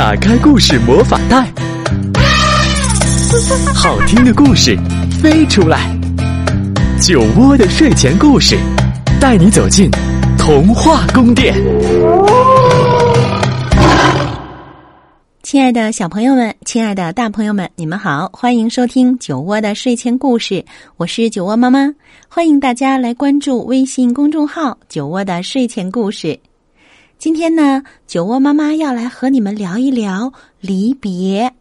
打开故事魔法袋，好听的故事飞出来。酒窝的睡前故事，带你走进童话宫殿。亲爱的小朋友们，亲爱的大朋友们，你们好，欢迎收听酒窝的睡前故事，我是酒窝妈妈，欢迎大家来关注微信公众号“酒窝的睡前故事”。今天呢，酒窝妈妈要来和你们聊一聊离别。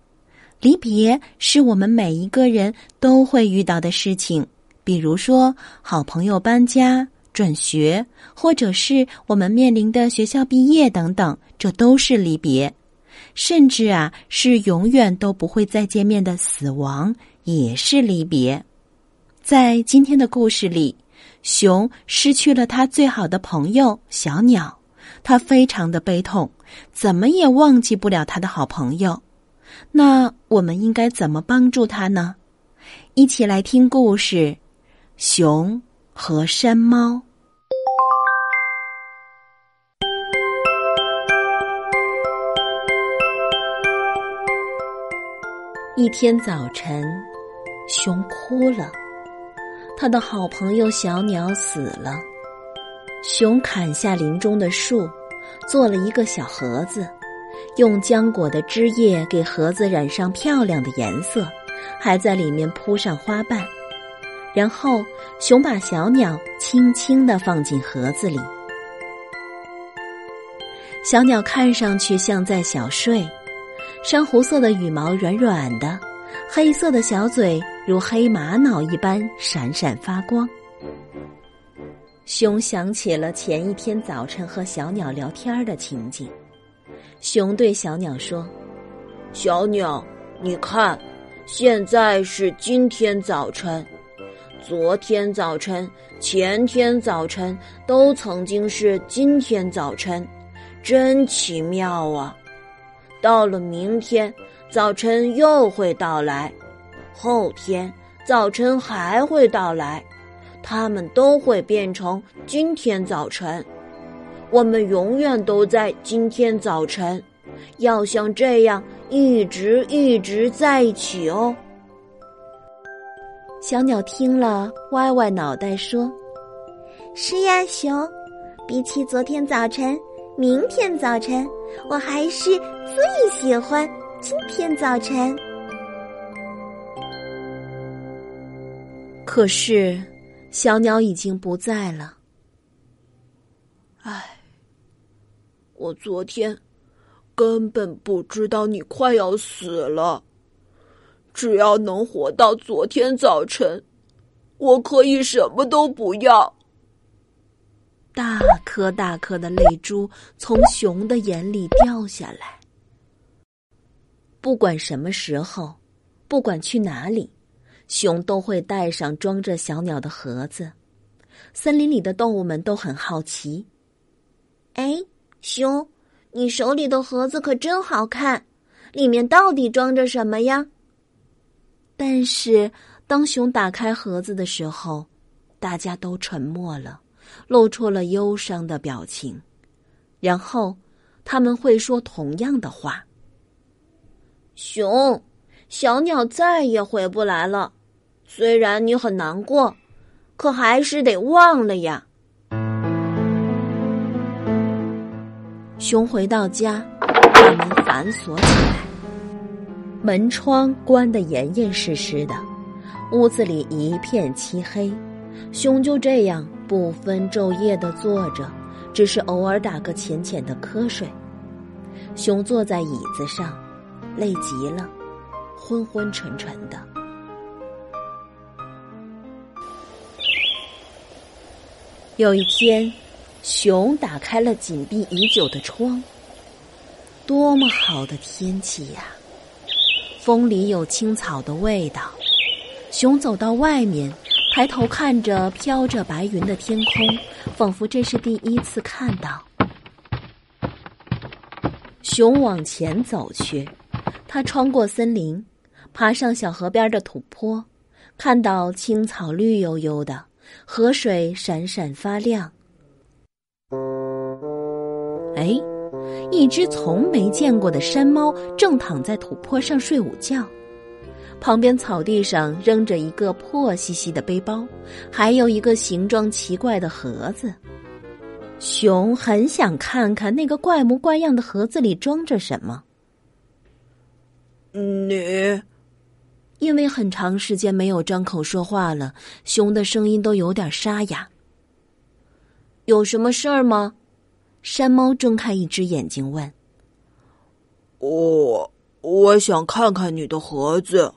离别是我们每一个人都会遇到的事情，比如说好朋友搬家、转学，或者是我们面临的学校毕业等等，这都是离别。甚至啊，是永远都不会再见面的死亡，也是离别。在今天的故事里，熊失去了他最好的朋友小鸟。他非常的悲痛，怎么也忘记不了他的好朋友。那我们应该怎么帮助他呢？一起来听故事《熊和山猫》。一天早晨，熊哭了，他的好朋友小鸟死了。熊砍下林中的树，做了一个小盒子，用浆果的汁液给盒子染上漂亮的颜色，还在里面铺上花瓣。然后，熊把小鸟轻轻地放进盒子里。小鸟看上去像在小睡，珊瑚色的羽毛软软的，黑色的小嘴如黑玛瑙一般闪闪发光。熊想起了前一天早晨和小鸟聊天的情景，熊对小鸟说：“小鸟，你看，现在是今天早晨，昨天早晨、前天早晨都曾经是今天早晨，真奇妙啊！到了明天，早晨又会到来，后天早晨还会到来。”他们都会变成今天早晨，我们永远都在今天早晨，要像这样一直一直在一起哦。小鸟听了，歪歪脑袋说：“是呀，熊，比起昨天早晨、明天早晨，我还是最喜欢今天早晨。”可是。小鸟已经不在了。唉，我昨天根本不知道你快要死了。只要能活到昨天早晨，我可以什么都不要。大颗大颗的泪珠从熊的眼里掉下来。不管什么时候，不管去哪里。熊都会带上装着小鸟的盒子，森林里的动物们都很好奇。哎，熊，你手里的盒子可真好看，里面到底装着什么呀？但是当熊打开盒子的时候，大家都沉默了，露出了忧伤的表情。然后他们会说同样的话：“熊，小鸟再也回不来了。”虽然你很难过，可还是得忘了呀。熊回到家，把门反锁起来，门窗关得严严实实的，屋子里一片漆黑。熊就这样不分昼夜的坐着，只是偶尔打个浅浅的瞌睡。熊坐在椅子上，累极了，昏昏沉沉的。有一天，熊打开了紧闭已久的窗。多么好的天气呀！风里有青草的味道。熊走到外面，抬头看着飘着白云的天空，仿佛这是第一次看到。熊往前走去，它穿过森林，爬上小河边的土坡，看到青草绿油油的。河水闪闪发亮。哎，一只从没见过的山猫正躺在土坡上睡午觉，旁边草地上扔着一个破兮兮的背包，还有一个形状奇怪的盒子。熊很想看看那个怪模怪样的盒子里装着什么。你，因为很长时间没有张口说话了，熊的声音都有点沙哑。有什么事儿吗？山猫睁开一只眼睛问。我我想看看你的盒子。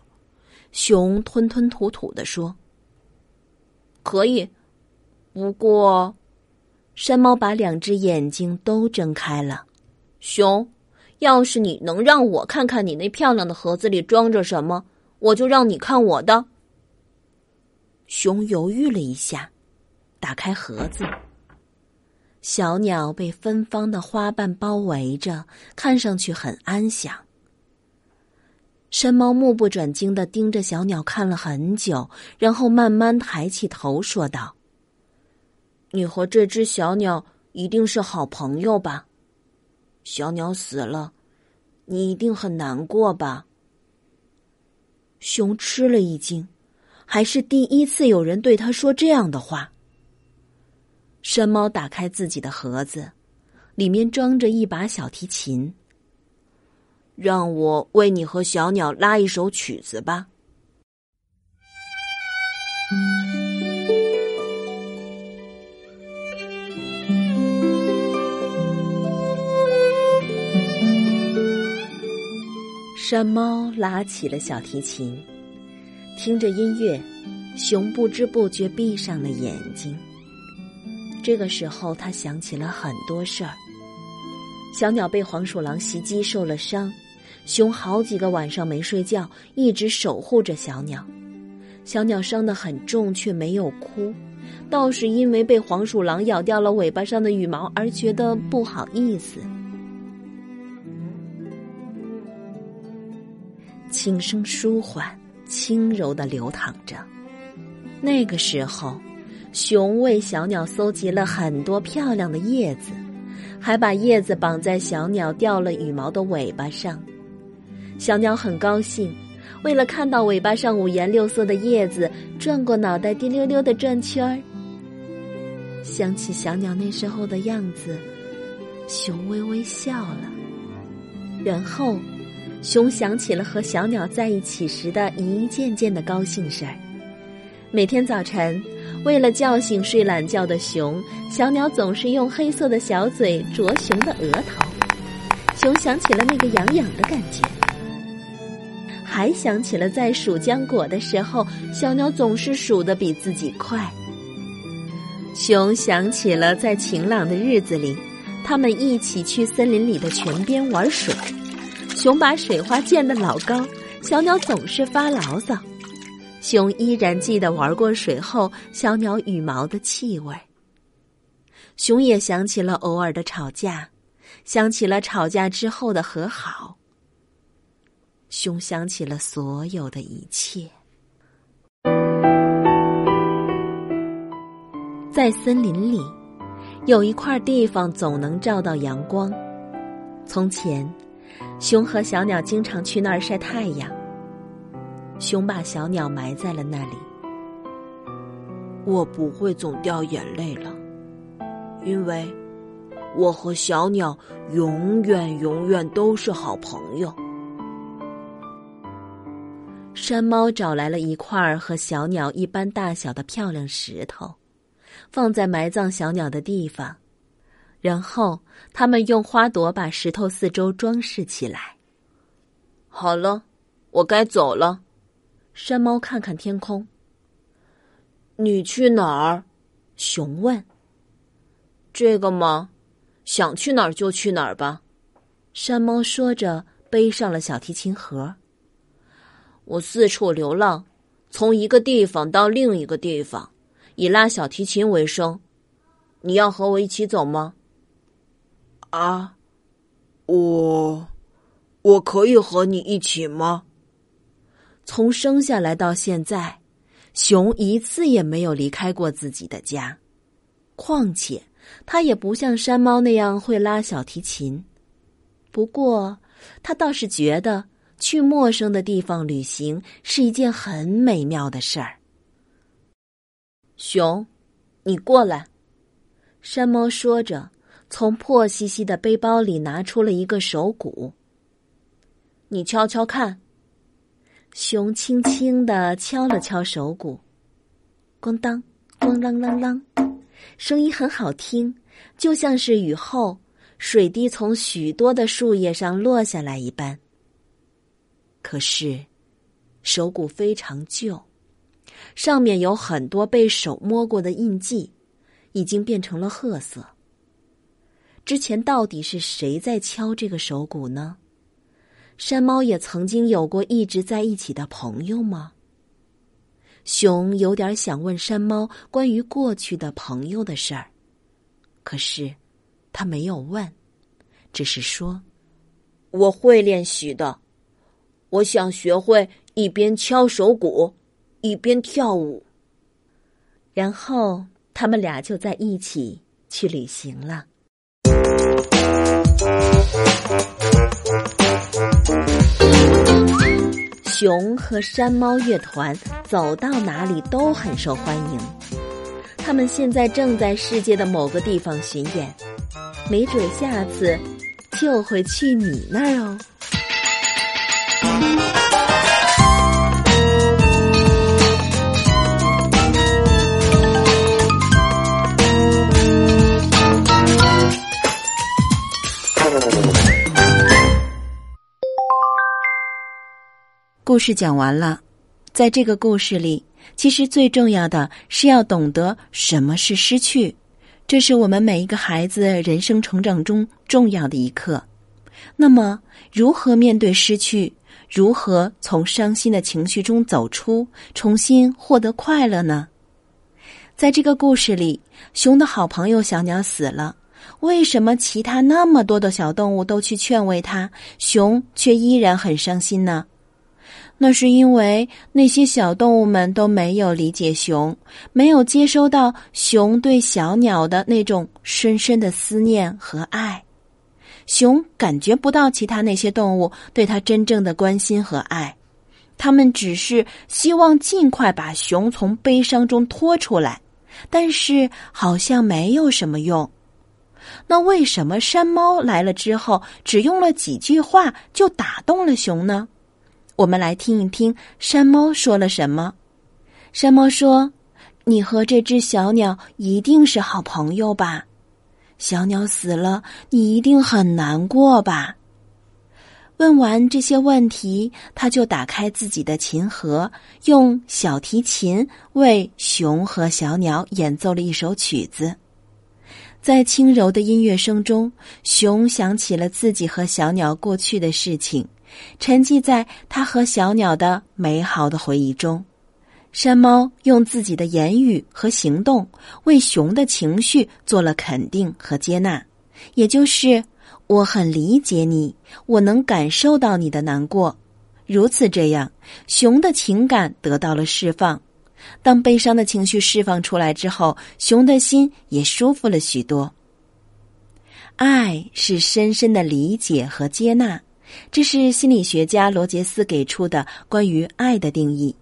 熊吞吞吐吐的说。可以，不过。山猫把两只眼睛都睁开了。熊，要是你能让我看看你那漂亮的盒子里装着什么，我就让你看我的。熊犹豫了一下，打开盒子。小鸟被芬芳的花瓣包围着，看上去很安详。山猫目不转睛的盯着小鸟看了很久，然后慢慢抬起头说道。你和这只小鸟一定是好朋友吧？小鸟死了，你一定很难过吧？熊吃了一惊，还是第一次有人对他说这样的话。山猫打开自己的盒子，里面装着一把小提琴。让我为你和小鸟拉一首曲子吧。山猫拉起了小提琴，听着音乐，熊不知不觉闭上了眼睛。这个时候，他想起了很多事儿。小鸟被黄鼠狼袭击受了伤，熊好几个晚上没睡觉，一直守护着小鸟。小鸟伤得很重，却没有哭，倒是因为被黄鼠狼咬掉了尾巴上的羽毛而觉得不好意思。轻声舒缓、轻柔的流淌着。那个时候，熊为小鸟搜集了很多漂亮的叶子，还把叶子绑在小鸟掉了羽毛的尾巴上。小鸟很高兴，为了看到尾巴上五颜六色的叶子，转过脑袋，滴溜溜的转圈儿。想起小鸟那时候的样子，熊微微笑了，然后。熊想起了和小鸟在一起时的一件件的高兴事儿。每天早晨，为了叫醒睡懒觉的熊，小鸟总是用黑色的小嘴啄熊的额头。熊想起了那个痒痒的感觉，还想起了在数浆果的时候，小鸟总是数的比自己快。熊想起了在晴朗的日子里，他们一起去森林里的泉边玩水。熊把水花溅得老高，小鸟总是发牢骚。熊依然记得玩过水后小鸟羽毛的气味。熊也想起了偶尔的吵架，想起了吵架之后的和好。熊想起了所有的一切。在森林里，有一块地方总能照到阳光。从前。熊和小鸟经常去那儿晒太阳。熊把小鸟埋在了那里。我不会总掉眼泪了，因为我和小鸟永远永远都是好朋友。山猫找来了一块和小鸟一般大小的漂亮石头，放在埋葬小鸟的地方。然后，他们用花朵把石头四周装饰起来。好了，我该走了。山猫看看天空。你去哪儿？熊问。这个吗？想去哪儿就去哪儿吧。山猫说着，背上了小提琴盒。我四处流浪，从一个地方到另一个地方，以拉小提琴为生。你要和我一起走吗？啊，我我可以和你一起吗？从生下来到现在，熊一次也没有离开过自己的家。况且，它也不像山猫那样会拉小提琴。不过，他倒是觉得去陌生的地方旅行是一件很美妙的事儿。熊，你过来。山猫说着，从破兮兮的背包里拿出了一个手鼓。你敲敲看。熊轻轻的敲了敲手鼓，咣当，咣啷啷啷，声音很好听，就像是雨后水滴从许多的树叶上落下来一般。可是，手鼓非常旧，上面有很多被手摸过的印记，已经变成了褐色。之前到底是谁在敲这个手鼓呢？山猫也曾经有过一直在一起的朋友吗？熊有点想问山猫关于过去的朋友的事儿，可是他没有问，只是说：“我会练习的，我想学会一边敲手鼓，一边跳舞。”然后他们俩就在一起去旅行了。熊和山猫乐团走到哪里都很受欢迎。他们现在正在世界的某个地方巡演，没准下次就会去你那儿哦。故事讲完了，在这个故事里，其实最重要的是要懂得什么是失去，这是我们每一个孩子人生成长中重要的一课。那么，如何面对失去？如何从伤心的情绪中走出，重新获得快乐呢？在这个故事里，熊的好朋友小鸟死了，为什么其他那么多的小动物都去劝慰它，熊却依然很伤心呢？那是因为那些小动物们都没有理解熊，没有接收到熊对小鸟的那种深深的思念和爱。熊感觉不到其他那些动物对它真正的关心和爱，他们只是希望尽快把熊从悲伤中拖出来，但是好像没有什么用。那为什么山猫来了之后，只用了几句话就打动了熊呢？我们来听一听山猫说了什么。山猫说：“你和这只小鸟一定是好朋友吧？小鸟死了，你一定很难过吧？”问完这些问题，他就打开自己的琴盒，用小提琴为熊和小鸟演奏了一首曲子。在轻柔的音乐声中，熊想起了自己和小鸟过去的事情。沉寂在他和小鸟的美好的回忆中，山猫用自己的言语和行动为熊的情绪做了肯定和接纳，也就是我很理解你，我能感受到你的难过。如此这样，熊的情感得到了释放。当悲伤的情绪释放出来之后，熊的心也舒服了许多。爱是深深的理解和接纳。这是心理学家罗杰斯给出的关于爱的定义，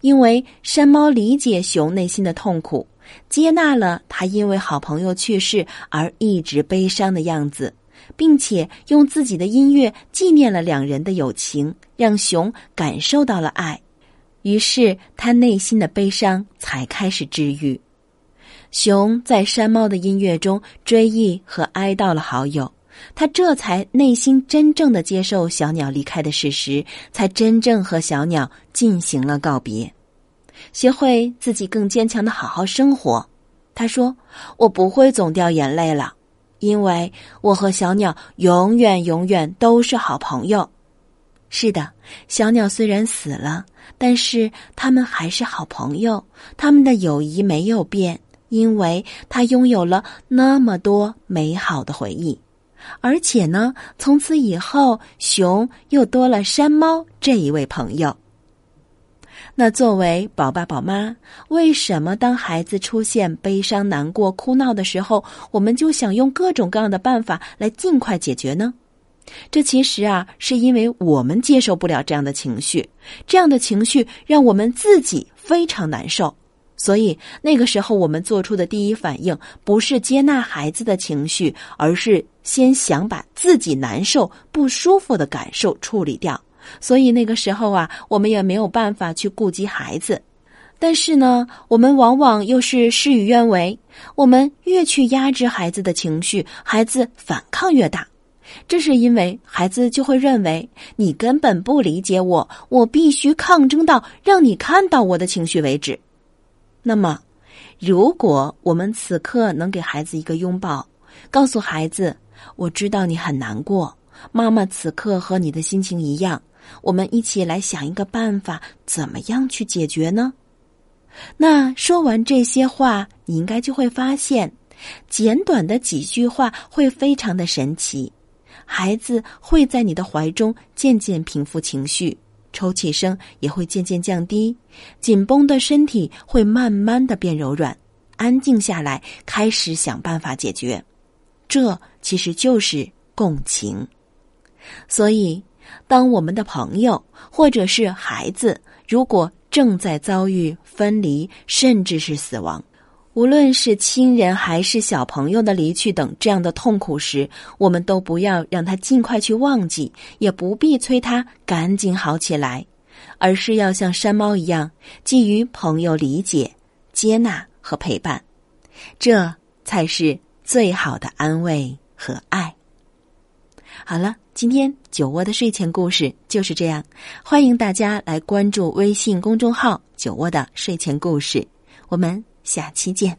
因为山猫理解熊内心的痛苦，接纳了他因为好朋友去世而一直悲伤的样子，并且用自己的音乐纪念了两人的友情，让熊感受到了爱，于是他内心的悲伤才开始治愈。熊在山猫的音乐中追忆和哀悼了好友。他这才内心真正的接受小鸟离开的事实，才真正和小鸟进行了告别，学会自己更坚强的好好生活。他说：“我不会总掉眼泪了，因为我和小鸟永远永远都是好朋友。”是的，小鸟虽然死了，但是他们还是好朋友，他们的友谊没有变，因为他拥有了那么多美好的回忆。而且呢，从此以后，熊又多了山猫这一位朋友。那作为宝爸宝妈，为什么当孩子出现悲伤、难过、哭闹的时候，我们就想用各种各样的办法来尽快解决呢？这其实啊，是因为我们接受不了这样的情绪，这样的情绪让我们自己非常难受。所以那个时候，我们做出的第一反应不是接纳孩子的情绪，而是先想把自己难受、不舒服的感受处理掉。所以那个时候啊，我们也没有办法去顾及孩子。但是呢，我们往往又是事与愿违。我们越去压制孩子的情绪，孩子反抗越大。这是因为孩子就会认为你根本不理解我，我必须抗争到让你看到我的情绪为止。那么，如果我们此刻能给孩子一个拥抱，告诉孩子：“我知道你很难过，妈妈此刻和你的心情一样，我们一起来想一个办法，怎么样去解决呢？”那说完这些话，你应该就会发现，简短的几句话会非常的神奇，孩子会在你的怀中渐渐平复情绪。抽泣声也会渐渐降低，紧绷的身体会慢慢的变柔软，安静下来，开始想办法解决。这其实就是共情。所以，当我们的朋友或者是孩子如果正在遭遇分离，甚至是死亡。无论是亲人还是小朋友的离去等这样的痛苦时，我们都不要让他尽快去忘记，也不必催他赶紧好起来，而是要像山猫一样，给予朋友理解、接纳和陪伴，这才是最好的安慰和爱。好了，今天酒窝的睡前故事就是这样，欢迎大家来关注微信公众号“酒窝的睡前故事”，我们。下期见。